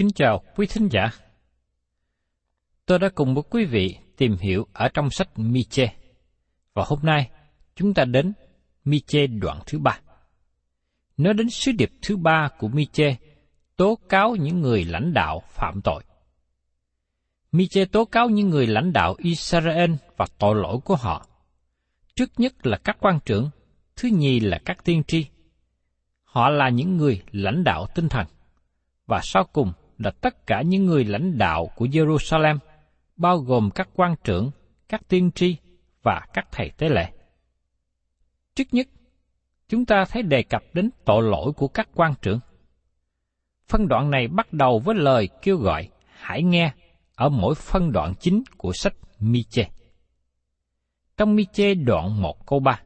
Kính chào quý thính giả. Tôi đã cùng với quý vị tìm hiểu ở trong sách Miche. Và hôm nay, chúng ta đến Miche đoạn thứ ba. Nói đến sứ điệp thứ ba của Miche, tố cáo những người lãnh đạo phạm tội. Miche tố cáo những người lãnh đạo Israel và tội lỗi của họ. Trước nhất là các quan trưởng, thứ nhì là các tiên tri. Họ là những người lãnh đạo tinh thần. Và sau cùng là tất cả những người lãnh đạo của Jerusalem, bao gồm các quan trưởng, các tiên tri và các thầy tế lễ. Trước nhất, chúng ta thấy đề cập đến tội lỗi của các quan trưởng. Phân đoạn này bắt đầu với lời kêu gọi hãy nghe ở mỗi phân đoạn chính của sách Miche. Trong Miche đoạn 1 câu 3.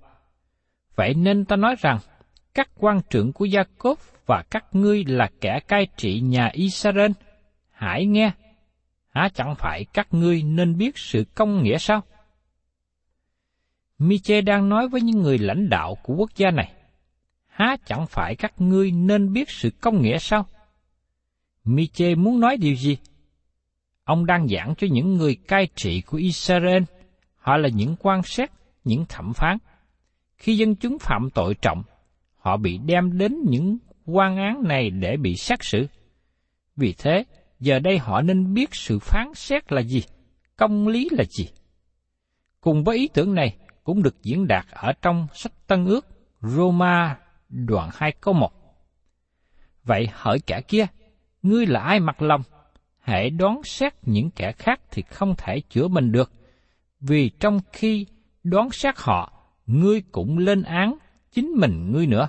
Vậy nên ta nói rằng, các quan trưởng của Gia Cốp và các ngươi là kẻ cai trị nhà Israel, hãy nghe, há chẳng phải các ngươi nên biết sự công nghĩa sao? Miche đang nói với những người lãnh đạo của quốc gia này, há chẳng phải các ngươi nên biết sự công nghĩa sao? Miche muốn nói điều gì? Ông đang giảng cho những người cai trị của Israel, họ là những quan sát, những thẩm phán. Khi dân chúng phạm tội trọng, họ bị đem đến những quan án này để bị xét xử. Vì thế, giờ đây họ nên biết sự phán xét là gì, công lý là gì. Cùng với ý tưởng này cũng được diễn đạt ở trong sách Tân ước Roma đoạn 2 câu 1. Vậy hỡi kẻ kia, ngươi là ai mặc lòng? Hãy đoán xét những kẻ khác thì không thể chữa mình được, vì trong khi đoán xét họ, ngươi cũng lên án chính mình ngươi nữa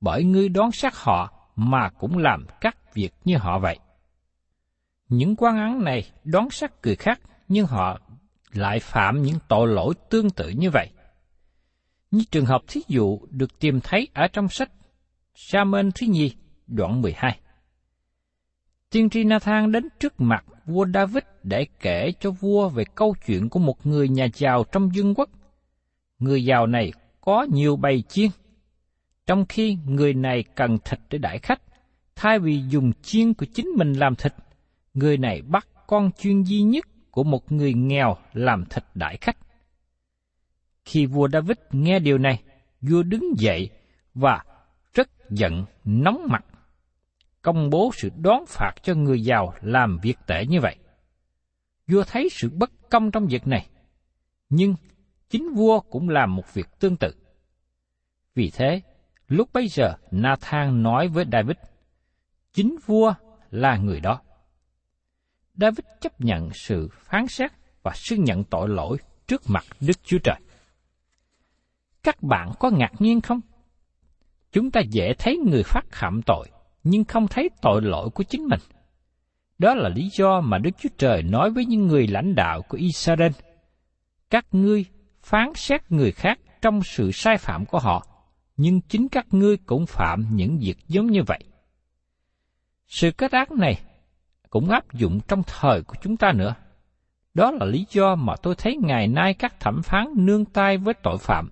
bởi ngươi đoán sát họ mà cũng làm các việc như họ vậy. Những quan án này đoán sát người khác, nhưng họ lại phạm những tội lỗi tương tự như vậy. Như trường hợp thí dụ được tìm thấy ở trong sách Samen thứ nhì, đoạn 12. Tiên tri Nathan đến trước mặt vua David để kể cho vua về câu chuyện của một người nhà giàu trong dương quốc. Người giàu này có nhiều bầy chiên, trong khi người này cần thịt để đãi khách, thay vì dùng chiên của chính mình làm thịt, người này bắt con chuyên duy nhất của một người nghèo làm thịt đãi khách. Khi vua David nghe điều này, vua đứng dậy và rất giận, nóng mặt. công bố sự đoán phạt cho người giàu làm việc tệ như vậy. Vua thấy sự bất công trong việc này, nhưng chính vua cũng làm một việc tương tự. Vì thế, lúc bấy giờ Nathan nói với David, chính vua là người đó. David chấp nhận sự phán xét và xưng nhận tội lỗi trước mặt Đức Chúa Trời. Các bạn có ngạc nhiên không? Chúng ta dễ thấy người phát phạm tội, nhưng không thấy tội lỗi của chính mình. Đó là lý do mà Đức Chúa Trời nói với những người lãnh đạo của Israel. Các ngươi phán xét người khác trong sự sai phạm của họ, nhưng chính các ngươi cũng phạm những việc giống như vậy. Sự kết ác này cũng áp dụng trong thời của chúng ta nữa. Đó là lý do mà tôi thấy ngày nay các thẩm phán nương tay với tội phạm,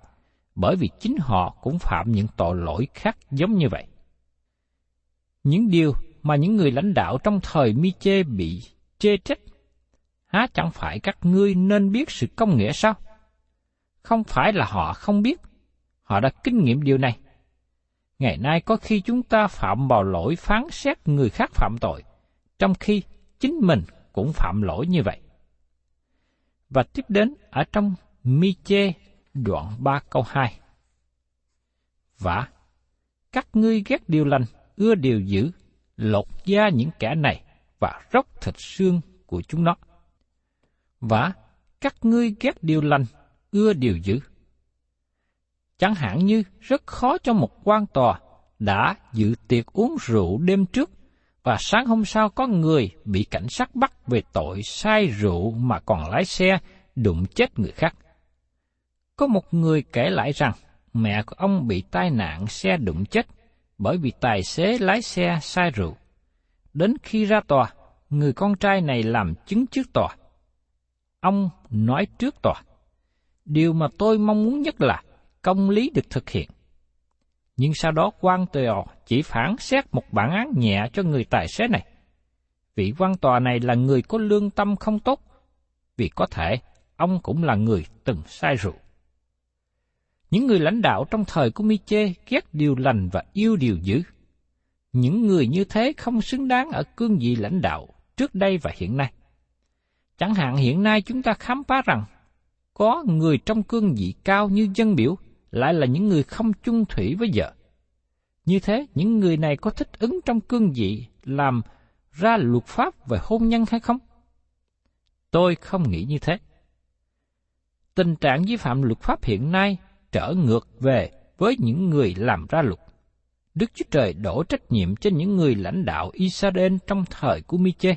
bởi vì chính họ cũng phạm những tội lỗi khác giống như vậy. Những điều mà những người lãnh đạo trong thời mi chê bị chê trách, há chẳng phải các ngươi nên biết sự công nghĩa sao? Không phải là họ không biết, họ đã kinh nghiệm điều này. Ngày nay có khi chúng ta phạm vào lỗi phán xét người khác phạm tội, trong khi chính mình cũng phạm lỗi như vậy. Và tiếp đến ở trong mi chê đoạn 3 câu 2. Và các ngươi ghét điều lành, ưa điều dữ, lột da những kẻ này và róc thịt xương của chúng nó. Và các ngươi ghét điều lành, ưa điều dữ. Chẳng hạn như rất khó cho một quan tòa đã dự tiệc uống rượu đêm trước và sáng hôm sau có người bị cảnh sát bắt về tội sai rượu mà còn lái xe đụng chết người khác. Có một người kể lại rằng mẹ của ông bị tai nạn xe đụng chết bởi vì tài xế lái xe sai rượu. Đến khi ra tòa, người con trai này làm chứng trước tòa. Ông nói trước tòa, điều mà tôi mong muốn nhất là công lý được thực hiện. Nhưng sau đó quan tòa chỉ phán xét một bản án nhẹ cho người tài xế này. Vị quan tòa này là người có lương tâm không tốt, vì có thể ông cũng là người từng sai rượu. Những người lãnh đạo trong thời của Miche ghét điều lành và yêu điều dữ. Những người như thế không xứng đáng ở cương vị lãnh đạo trước đây và hiện nay. Chẳng hạn hiện nay chúng ta khám phá rằng có người trong cương vị cao như dân biểu lại là những người không chung thủy với vợ. Như thế, những người này có thích ứng trong cương vị làm ra luật pháp về hôn nhân hay không? Tôi không nghĩ như thế. Tình trạng vi phạm luật pháp hiện nay trở ngược về với những người làm ra luật. Đức Chúa Trời đổ trách nhiệm cho những người lãnh đạo Israel trong thời của Miche,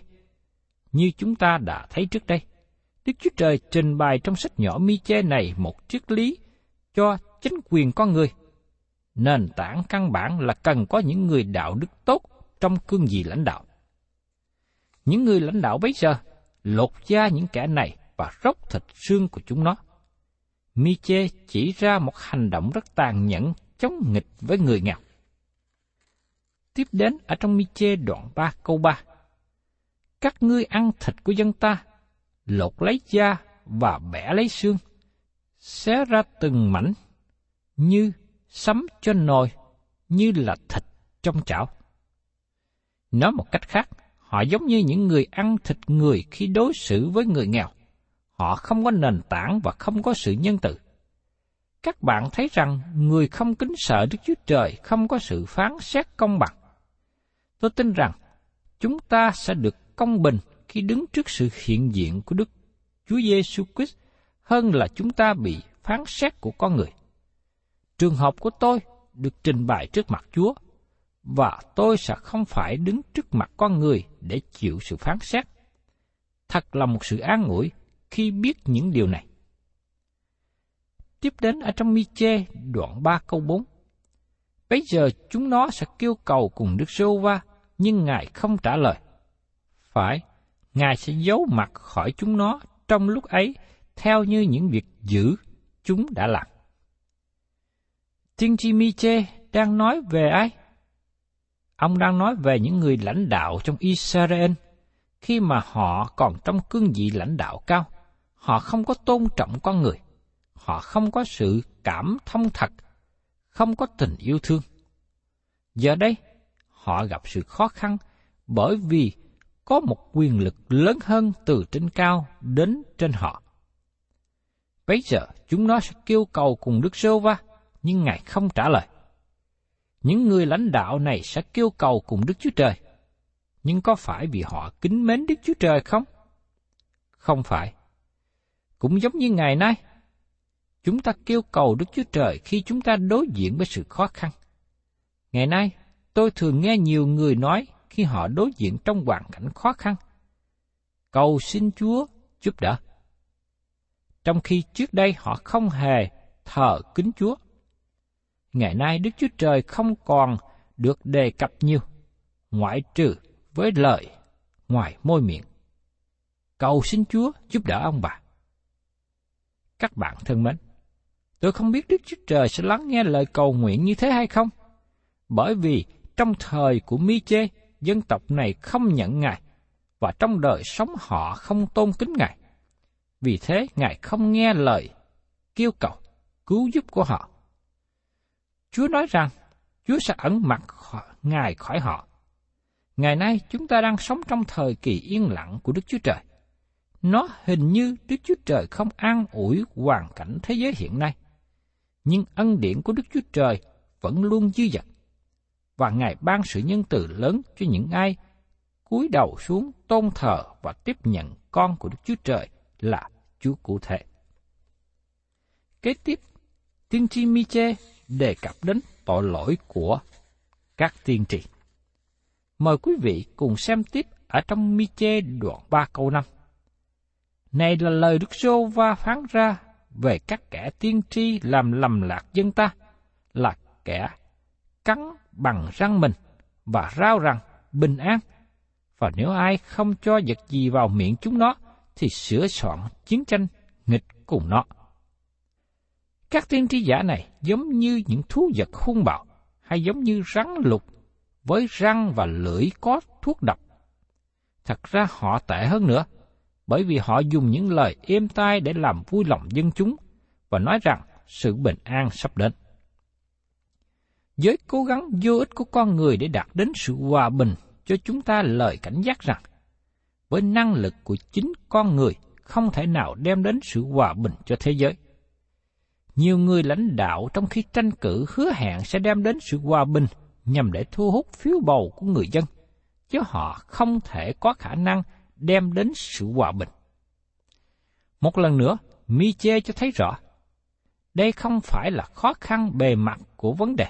Như chúng ta đã thấy trước đây, Đức Chúa Trời trình bày trong sách nhỏ Mi-chê này một triết lý cho chính quyền con người. Nền tảng căn bản là cần có những người đạo đức tốt trong cương vị lãnh đạo. Những người lãnh đạo bấy giờ lột da những kẻ này và róc thịt xương của chúng nó. Miche chỉ ra một hành động rất tàn nhẫn chống nghịch với người nghèo. Tiếp đến ở trong Miche đoạn 3 câu 3. Các ngươi ăn thịt của dân ta, lột lấy da và bẻ lấy xương, xé ra từng mảnh như sắm cho nồi, như là thịt trong chảo. Nói một cách khác, họ giống như những người ăn thịt người khi đối xử với người nghèo. Họ không có nền tảng và không có sự nhân từ. Các bạn thấy rằng người không kính sợ Đức Chúa Trời không có sự phán xét công bằng. Tôi tin rằng chúng ta sẽ được công bình khi đứng trước sự hiện diện của Đức Chúa Giêsu Christ hơn là chúng ta bị phán xét của con người. Trường hợp của tôi được trình bày trước mặt Chúa, và tôi sẽ không phải đứng trước mặt con người để chịu sự phán xét. Thật là một sự an ủi khi biết những điều này. Tiếp đến ở trong Mi-chê đoạn 3 câu 4. Bây giờ chúng nó sẽ kêu cầu cùng Đức Sô va nhưng Ngài không trả lời. Phải, Ngài sẽ giấu mặt khỏi chúng nó trong lúc ấy theo như những việc dữ chúng đã làm. Tiên tri Mi-chê đang nói về ai? Ông đang nói về những người lãnh đạo trong Israel khi mà họ còn trong cương vị lãnh đạo cao. Họ không có tôn trọng con người. Họ không có sự cảm thông thật, không có tình yêu thương. Giờ đây, họ gặp sự khó khăn bởi vì có một quyền lực lớn hơn từ trên cao đến trên họ. Bây giờ chúng nó sẽ kêu cầu cùng Đức Sô Va, nhưng Ngài không trả lời. Những người lãnh đạo này sẽ kêu cầu cùng Đức Chúa Trời. Nhưng có phải vì họ kính mến Đức Chúa Trời không? Không phải. Cũng giống như ngày nay, chúng ta kêu cầu Đức Chúa Trời khi chúng ta đối diện với sự khó khăn. Ngày nay, tôi thường nghe nhiều người nói khi họ đối diện trong hoàn cảnh khó khăn. Cầu xin Chúa giúp đỡ. Trong khi trước đây họ không hề thờ kính Chúa. Ngày nay Đức Chúa Trời không còn được đề cập nhiều, ngoại trừ với lời ngoài môi miệng. Cầu xin Chúa giúp đỡ ông bà. Các bạn thân mến, tôi không biết Đức Chúa Trời sẽ lắng nghe lời cầu nguyện như thế hay không, bởi vì trong thời của Mi-chê, dân tộc này không nhận Ngài, và trong đời sống họ không tôn kính Ngài. Vì thế, Ngài không nghe lời kêu cầu, cứu giúp của họ. Chúa nói rằng, Chúa sẽ ẩn mặt Ngài khỏi họ. Ngày nay chúng ta đang sống trong thời kỳ yên lặng của Đức Chúa Trời. Nó hình như Đức Chúa Trời không an ủi hoàn cảnh thế giới hiện nay. Nhưng ân điển của Đức Chúa Trời vẫn luôn dư dật. Và Ngài ban sự nhân từ lớn cho những ai cúi đầu xuống tôn thờ và tiếp nhận con của Đức Chúa Trời là Chúa cụ thể. Kế tiếp, tiên tri Miche đề cập đến tội lỗi của các tiên tri. Mời quý vị cùng xem tiếp ở trong Miche đoạn 3 câu 5. Này là lời Đức Sô Va phán ra về các kẻ tiên tri làm lầm lạc dân ta, là kẻ cắn bằng răng mình và rao rằng bình an. Và nếu ai không cho vật gì vào miệng chúng nó, thì sửa soạn chiến tranh nghịch cùng nó. Các tiên tri giả này giống như những thú vật hung bạo, hay giống như rắn lục với răng và lưỡi có thuốc độc. Thật ra họ tệ hơn nữa, bởi vì họ dùng những lời êm tai để làm vui lòng dân chúng và nói rằng sự bình an sắp đến. Với cố gắng vô ích của con người để đạt đến sự hòa bình cho chúng ta lời cảnh giác rằng với năng lực của chính con người không thể nào đem đến sự hòa bình cho thế giới. Nhiều người lãnh đạo trong khi tranh cử hứa hẹn sẽ đem đến sự hòa bình nhằm để thu hút phiếu bầu của người dân, chứ họ không thể có khả năng đem đến sự hòa bình. Một lần nữa, Miche cho thấy rõ, đây không phải là khó khăn bề mặt của vấn đề.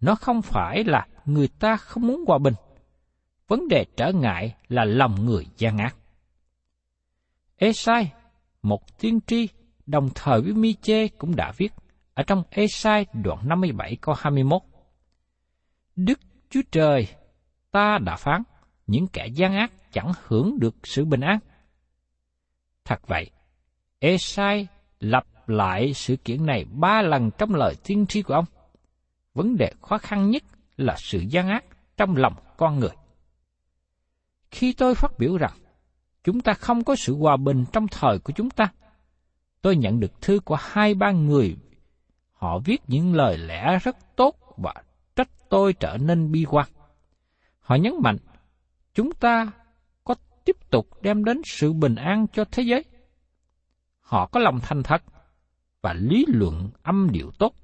Nó không phải là người ta không muốn hòa bình. Vấn đề trở ngại là lòng người gian ác. Esai, một tiên tri đồng thời với Miche cũng đã viết ở trong Esai đoạn 57 câu 21. Đức Chúa Trời ta đã phán, những kẻ gian ác chẳng hưởng được sự bình an. Thật vậy, Esai lặp lại sự kiện này ba lần trong lời tiên tri của ông. Vấn đề khó khăn nhất là sự gian ác trong lòng con người. Khi tôi phát biểu rằng chúng ta không có sự hòa bình trong thời của chúng ta, tôi nhận được thư của hai ba người. Họ viết những lời lẽ rất tốt và trách tôi trở nên bi quan. Họ nhấn mạnh, chúng ta có tiếp tục đem đến sự bình an cho thế giới. Họ có lòng thành thật và lý luận âm điệu tốt.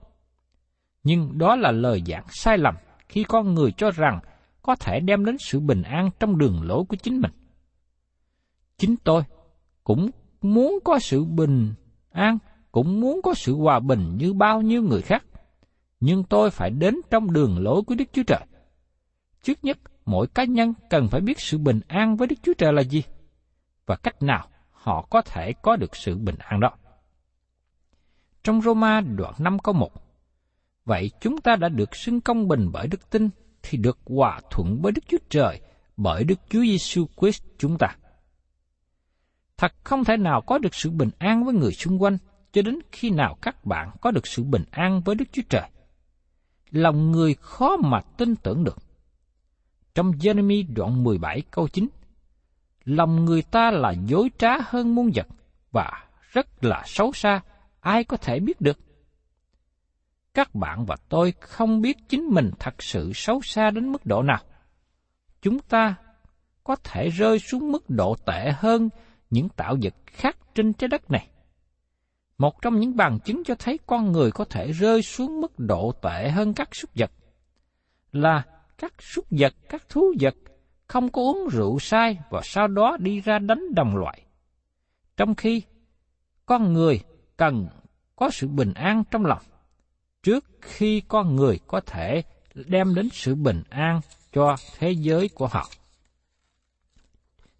Nhưng đó là lời giảng sai lầm khi con người cho rằng có thể đem đến sự bình an trong đường lối của chính mình. Chính tôi cũng muốn có sự bình an, cũng muốn có sự hòa bình như bao nhiêu người khác. Nhưng tôi phải đến trong đường lối của Đức Chúa Trời. Trước nhất, mỗi cá nhân cần phải biết sự bình an với Đức Chúa Trời là gì, và cách nào họ có thể có được sự bình an đó. Trong Roma đoạn 5 câu 1 Vậy chúng ta đã được xưng công bình bởi đức tin thì được hòa thuận với Đức Chúa Trời bởi Đức Chúa Giêsu Christ chúng ta. Thật không thể nào có được sự bình an với người xung quanh cho đến khi nào các bạn có được sự bình an với Đức Chúa Trời. Lòng người khó mà tin tưởng được. Trong Jeremy đoạn 17 câu 9, Lòng người ta là dối trá hơn muôn vật và rất là xấu xa, ai có thể biết được các bạn và tôi không biết chính mình thật sự xấu xa đến mức độ nào. Chúng ta có thể rơi xuống mức độ tệ hơn những tạo vật khác trên trái đất này. Một trong những bằng chứng cho thấy con người có thể rơi xuống mức độ tệ hơn các súc vật là các súc vật, các thú vật không có uống rượu sai và sau đó đi ra đánh đồng loại. Trong khi con người cần có sự bình an trong lòng trước khi con người có thể đem đến sự bình an cho thế giới của họ.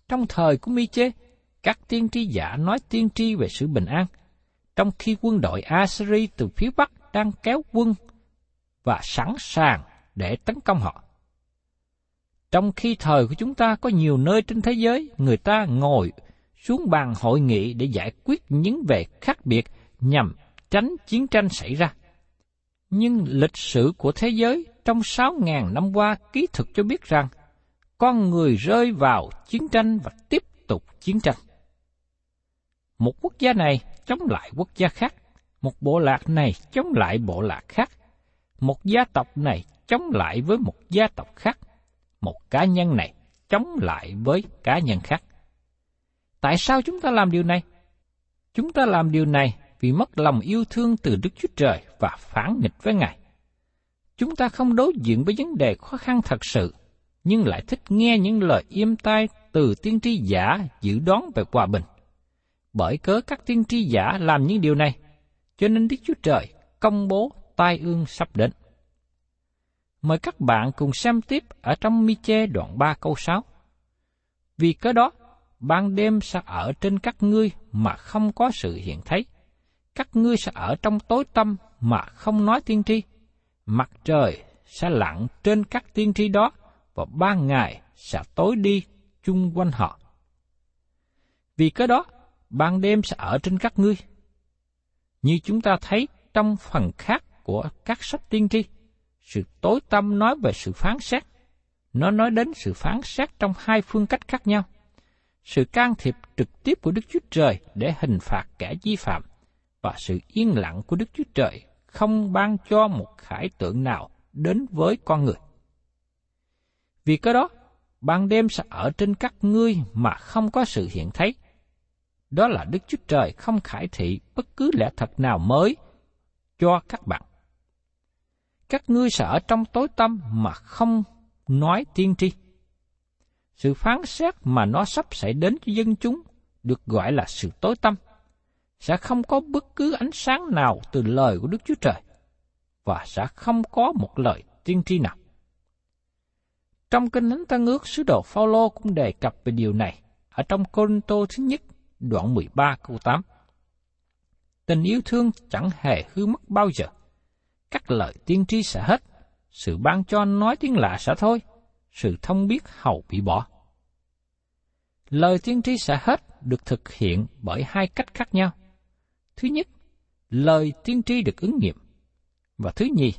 Trong thời của Mi-chê, các tiên tri giả nói tiên tri về sự bình an, trong khi quân đội Assyri từ phía Bắc đang kéo quân và sẵn sàng để tấn công họ. Trong khi thời của chúng ta có nhiều nơi trên thế giới, người ta ngồi xuống bàn hội nghị để giải quyết những về khác biệt nhằm tránh chiến tranh xảy ra. Nhưng lịch sử của thế giới trong 6.000 năm qua ký thực cho biết rằng con người rơi vào chiến tranh và tiếp tục chiến tranh. Một quốc gia này chống lại quốc gia khác, một bộ lạc này chống lại bộ lạc khác, một gia tộc này chống lại với một gia tộc khác, một cá nhân này chống lại với cá nhân khác. Tại sao chúng ta làm điều này? Chúng ta làm điều này vì mất lòng yêu thương từ Đức Chúa Trời và phản nghịch với Ngài. Chúng ta không đối diện với vấn đề khó khăn thật sự, nhưng lại thích nghe những lời im tai từ tiên tri giả dự đoán về hòa bình. Bởi cớ các tiên tri giả làm những điều này, cho nên Đức Chúa Trời công bố tai ương sắp đến. Mời các bạn cùng xem tiếp ở trong Mi-chê đoạn 3 câu 6. Vì cớ đó, ban đêm sẽ ở trên các ngươi mà không có sự hiện thấy. Các ngươi sẽ ở trong tối tâm mà không nói tiên tri. Mặt trời sẽ lặn trên các tiên tri đó và ban ngày sẽ tối đi chung quanh họ. Vì cái đó, ban đêm sẽ ở trên các ngươi. Như chúng ta thấy trong phần khác của các sách tiên tri, sự tối tâm nói về sự phán xét. Nó nói đến sự phán xét trong hai phương cách khác nhau. Sự can thiệp trực tiếp của Đức Chúa Trời để hình phạt kẻ vi phạm và sự yên lặng của Đức Chúa Trời không ban cho một khải tượng nào đến với con người. Vì cái đó, ban đêm sẽ ở trên các ngươi mà không có sự hiện thấy. Đó là Đức Chúa Trời không khải thị bất cứ lẽ thật nào mới cho các bạn các ngươi sẽ ở trong tối tâm mà không nói tiên tri. Sự phán xét mà nó sắp xảy đến cho dân chúng được gọi là sự tối tâm. Sẽ không có bất cứ ánh sáng nào từ lời của Đức Chúa Trời và sẽ không có một lời tiên tri nào. Trong kinh Thánh Tân ước, sứ đồ Phaolô cũng đề cập về điều này ở trong Côn Tô thứ nhất, đoạn 13 câu 8. Tình yêu thương chẳng hề hư mất bao giờ các lời tiên tri sẽ hết, sự ban cho nói tiếng lạ sẽ thôi, sự thông biết hầu bị bỏ. Lời tiên tri sẽ hết được thực hiện bởi hai cách khác nhau. Thứ nhất, lời tiên tri được ứng nghiệm. Và thứ nhì,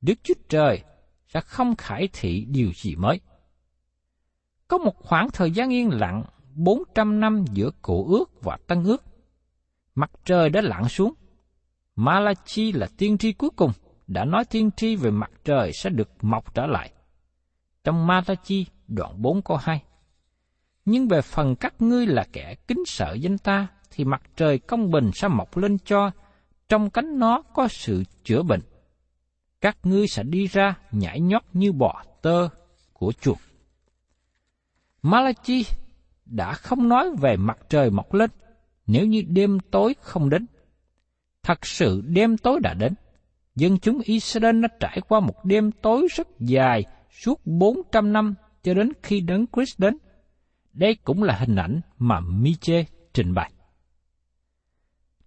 Đức Chúa Trời sẽ không khải thị điều gì mới. Có một khoảng thời gian yên lặng 400 năm giữa cổ ước và tân ước. Mặt trời đã lặn xuống, Malachi là tiên tri cuối cùng, đã nói tiên tri về mặt trời sẽ được mọc trở lại. Trong Malachi đoạn 4 câu 2. Nhưng về phần các ngươi là kẻ kính sợ danh ta, thì mặt trời công bình sẽ mọc lên cho, trong cánh nó có sự chữa bệnh. Các ngươi sẽ đi ra nhảy nhót như bò tơ của chuột. Malachi đã không nói về mặt trời mọc lên nếu như đêm tối không đến. Thật sự đêm tối đã đến. Dân chúng Israel đã trải qua một đêm tối rất dài suốt 400 năm cho đến khi đấng Christ đến. Đây cũng là hình ảnh mà Miche trình bày.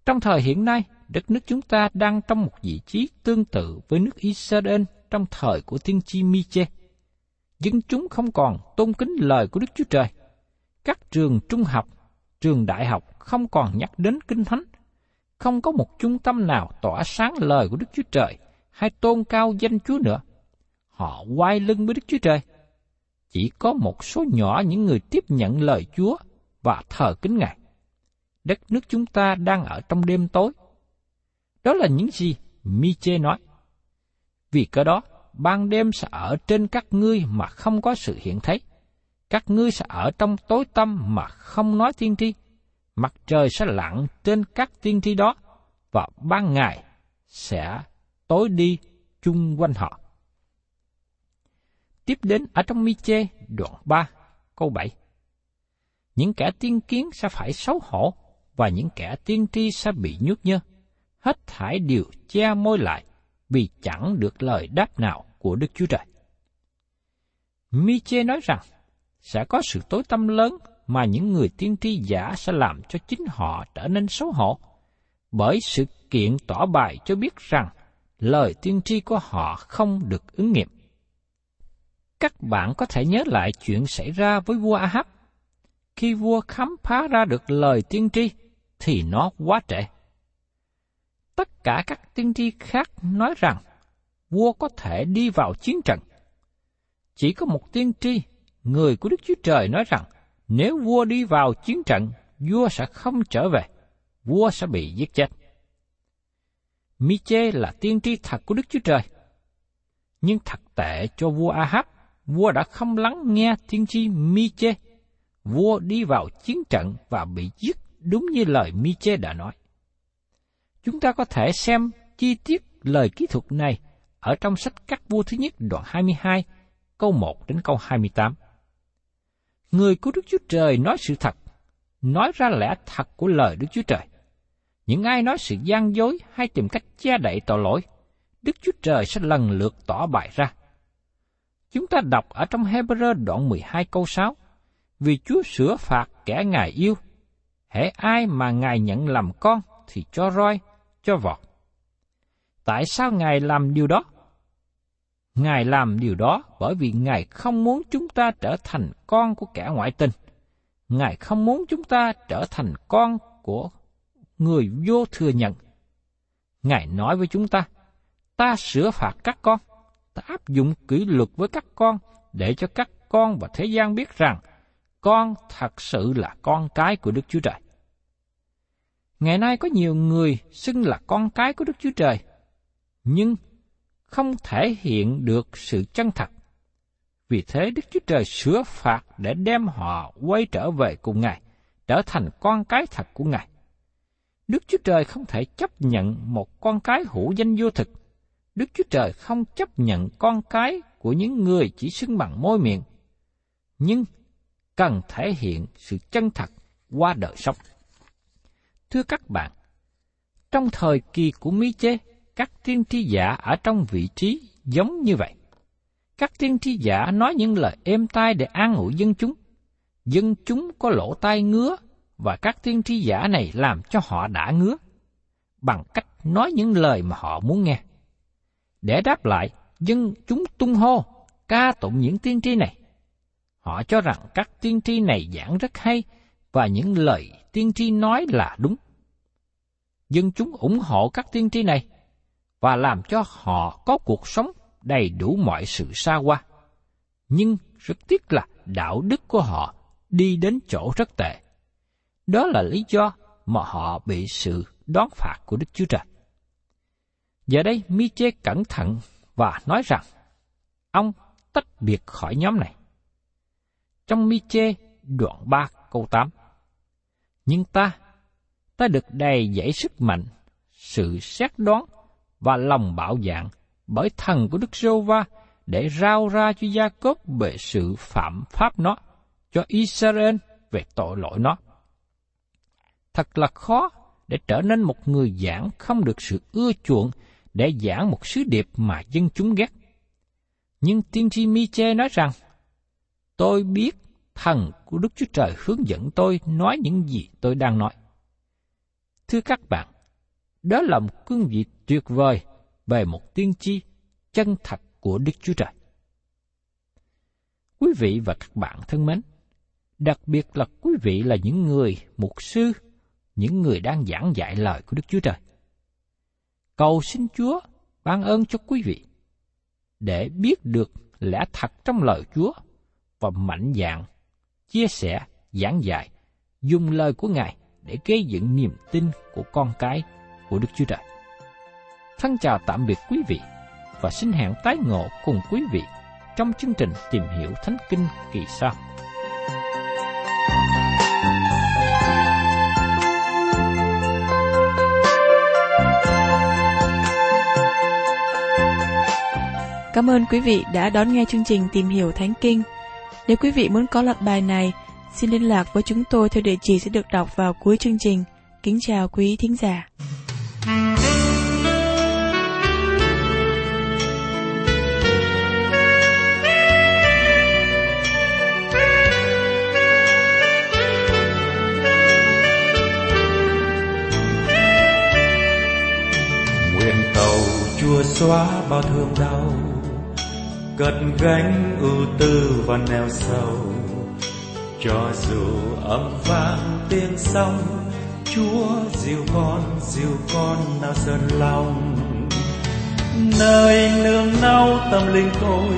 Trong thời hiện nay, đất nước chúng ta đang trong một vị trí tương tự với nước Israel trong thời của tiên tri Miche. Dân chúng không còn tôn kính lời của Đức Chúa Trời. Các trường trung học, trường đại học không còn nhắc đến kinh thánh không có một trung tâm nào tỏa sáng lời của Đức Chúa Trời hay tôn cao danh Chúa nữa. Họ quay lưng với Đức Chúa Trời. Chỉ có một số nhỏ những người tiếp nhận lời Chúa và thờ kính Ngài. Đất nước chúng ta đang ở trong đêm tối. Đó là những gì Miche nói, Vì cơ đó, ban đêm sẽ ở trên các ngươi mà không có sự hiện thấy. Các ngươi sẽ ở trong tối tâm mà không nói tiên tri. Mặt trời sẽ lặn trên các tiên tri đó, và ban ngày sẽ tối đi chung quanh họ. Tiếp đến ở trong Mi-chê đoạn 3, câu 7. Những kẻ tiên kiến sẽ phải xấu hổ, và những kẻ tiên tri sẽ bị nhút nhơ. Hết thải đều che môi lại, vì chẳng được lời đáp nào của Đức Chúa Trời. Miche nói rằng, sẽ có sự tối tâm lớn mà những người tiên tri giả sẽ làm cho chính họ trở nên xấu hổ, bởi sự kiện tỏ bài cho biết rằng lời tiên tri của họ không được ứng nghiệm. Các bạn có thể nhớ lại chuyện xảy ra với vua Ahab. Khi vua khám phá ra được lời tiên tri, thì nó quá trễ. Tất cả các tiên tri khác nói rằng vua có thể đi vào chiến trận. Chỉ có một tiên tri, người của Đức Chúa Trời nói rằng nếu vua đi vào chiến trận, vua sẽ không trở về, vua sẽ bị giết chết. Miche là tiên tri thật của Đức Chúa Trời. Nhưng thật tệ cho vua Ahab, vua đã không lắng nghe tiên tri Miche. Vua đi vào chiến trận và bị giết đúng như lời Miche đã nói. Chúng ta có thể xem chi tiết lời kỹ thuật này ở trong sách các vua thứ nhất đoạn 22, câu 1 đến câu 28. Người của Đức Chúa Trời nói sự thật, nói ra lẽ thật của lời Đức Chúa Trời. Những ai nói sự gian dối hay tìm cách che đậy tội lỗi, Đức Chúa Trời sẽ lần lượt tỏ bại ra. Chúng ta đọc ở trong Hebrew đoạn 12 câu 6, Vì Chúa sửa phạt kẻ Ngài yêu, hễ ai mà Ngài nhận làm con thì cho roi, cho vọt. Tại sao Ngài làm điều đó? Ngài làm điều đó bởi vì Ngài không muốn chúng ta trở thành con của kẻ ngoại tình. Ngài không muốn chúng ta trở thành con của người vô thừa nhận. Ngài nói với chúng ta, ta sửa phạt các con, ta áp dụng kỷ luật với các con để cho các con và thế gian biết rằng con thật sự là con cái của Đức Chúa Trời. Ngày nay có nhiều người xưng là con cái của Đức Chúa Trời, nhưng không thể hiện được sự chân thật. Vì thế Đức Chúa Trời sửa phạt để đem họ quay trở về cùng Ngài, trở thành con cái thật của Ngài. Đức Chúa Trời không thể chấp nhận một con cái hữu danh vô thực. Đức Chúa Trời không chấp nhận con cái của những người chỉ xưng bằng môi miệng, nhưng cần thể hiện sự chân thật qua đời sống. Thưa các bạn, trong thời kỳ của Mỹ Chê, các tiên tri giả ở trong vị trí giống như vậy. Các tiên tri giả nói những lời êm tai để an ủi dân chúng. Dân chúng có lỗ tai ngứa và các tiên tri giả này làm cho họ đã ngứa bằng cách nói những lời mà họ muốn nghe. Để đáp lại, dân chúng tung hô, ca tụng những tiên tri này. Họ cho rằng các tiên tri này giảng rất hay và những lời tiên tri nói là đúng. Dân chúng ủng hộ các tiên tri này và làm cho họ có cuộc sống đầy đủ mọi sự xa hoa. Nhưng rất tiếc là đạo đức của họ đi đến chỗ rất tệ. Đó là lý do mà họ bị sự đón phạt của Đức Chúa Trời. Giờ đây Mi-chê cẩn thận và nói rằng ông tách biệt khỏi nhóm này. Trong Mi-chê đoạn 3 câu 8 Nhưng ta, ta được đầy dẫy sức mạnh, sự xét đoán và lòng bạo dạng bởi thần của Đức Rô Va để rao ra cho Gia Cốp về sự phạm pháp nó, cho Israel về tội lỗi nó. Thật là khó để trở nên một người giảng không được sự ưa chuộng để giảng một sứ điệp mà dân chúng ghét. Nhưng tiên tri Miche nói rằng, tôi biết thần của Đức Chúa Trời hướng dẫn tôi nói những gì tôi đang nói. Thưa các bạn, đó là một cương vị tuyệt vời về một tiên tri chân thật của Đức Chúa Trời. Quý vị và các bạn thân mến, đặc biệt là quý vị là những người mục sư, những người đang giảng dạy lời của Đức Chúa Trời. Cầu xin Chúa ban ơn cho quý vị để biết được lẽ thật trong lời Chúa và mạnh dạn chia sẻ, giảng dạy, dùng lời của Ngài để gây dựng niềm tin của con cái của Đức Chúa Trời. Thân chào tạm biệt quý vị và xin hẹn tái ngộ cùng quý vị trong chương trình tìm hiểu Thánh Kinh kỳ sau. Cảm ơn quý vị đã đón nghe chương trình Tìm hiểu Thánh Kinh. Nếu quý vị muốn có loạt bài này, xin liên lạc với chúng tôi theo địa chỉ sẽ được đọc vào cuối chương trình. Kính chào quý thính giả. nguyện cầu chúa xóa bao thương đau, cất gánh ưu tư và neo sầu cho dù âm vang tiếng sóng, chúa dìu con dìu con nào giận lòng. Nơi nương náu tâm linh tôi,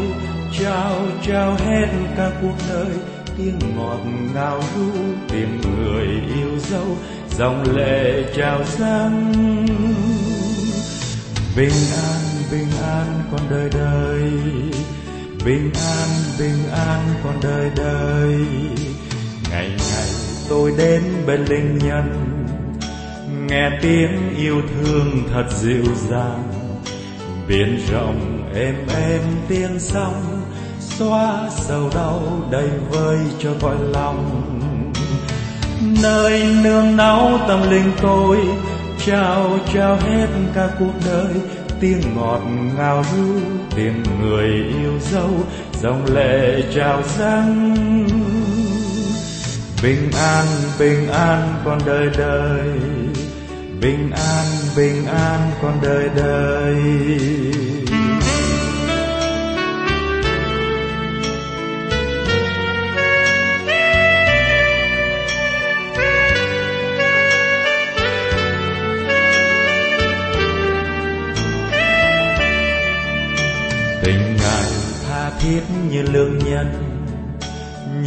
trao trao hết cả cuộc đời. Tiếng ngọt ngào ru tìm người yêu dấu, dòng lệ trào dâng. Bình an bình an con đời đời. Bình an bình an con đời đời ngày ngày tôi đến bên linh nhân, nghe tiếng yêu thương thật dịu dàng. Biển rộng êm êm tiếng sóng, xóa sầu đau đầy vơi cho cõi lòng. Nơi nương náu tâm linh tôi, trao trao hết cả cuộc đời. Tiếng ngọt ngào ru tiếng người yêu dấu, dòng lệ trào dâng bình an bình an con đời đời. Bình an bình an con đời đời. Tình ngài tha thiết như lương nhân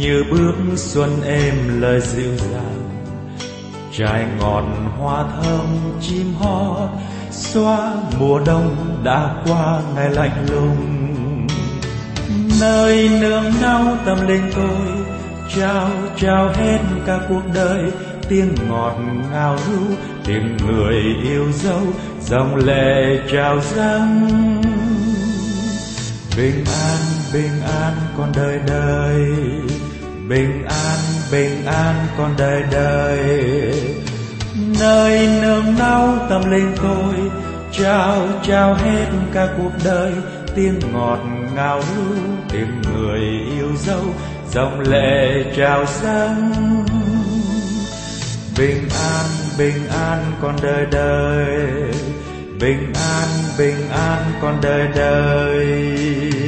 như bước xuân êm lời dịu dàng. Trái ngọt hoa thơm chim hót, xóa mùa đông đã qua ngày lạnh lùng. Nơi nương náu tâm linh tôi, trao trao hết cả cuộc đời. Tiếng ngọt ngào ru, tiếng người yêu dấu, dòng lệ trào dâng. Bình an bình an con đời đời bình an bình an con đời đời. Nơi nương náu tâm linh tôi, trao trao hết cả cuộc đời. Tiếng ngọt ngào lưu tìm người yêu dấu, dòng lệ trào dâng. Bình an bình an con đời đời. Bình an bình an con đời đời.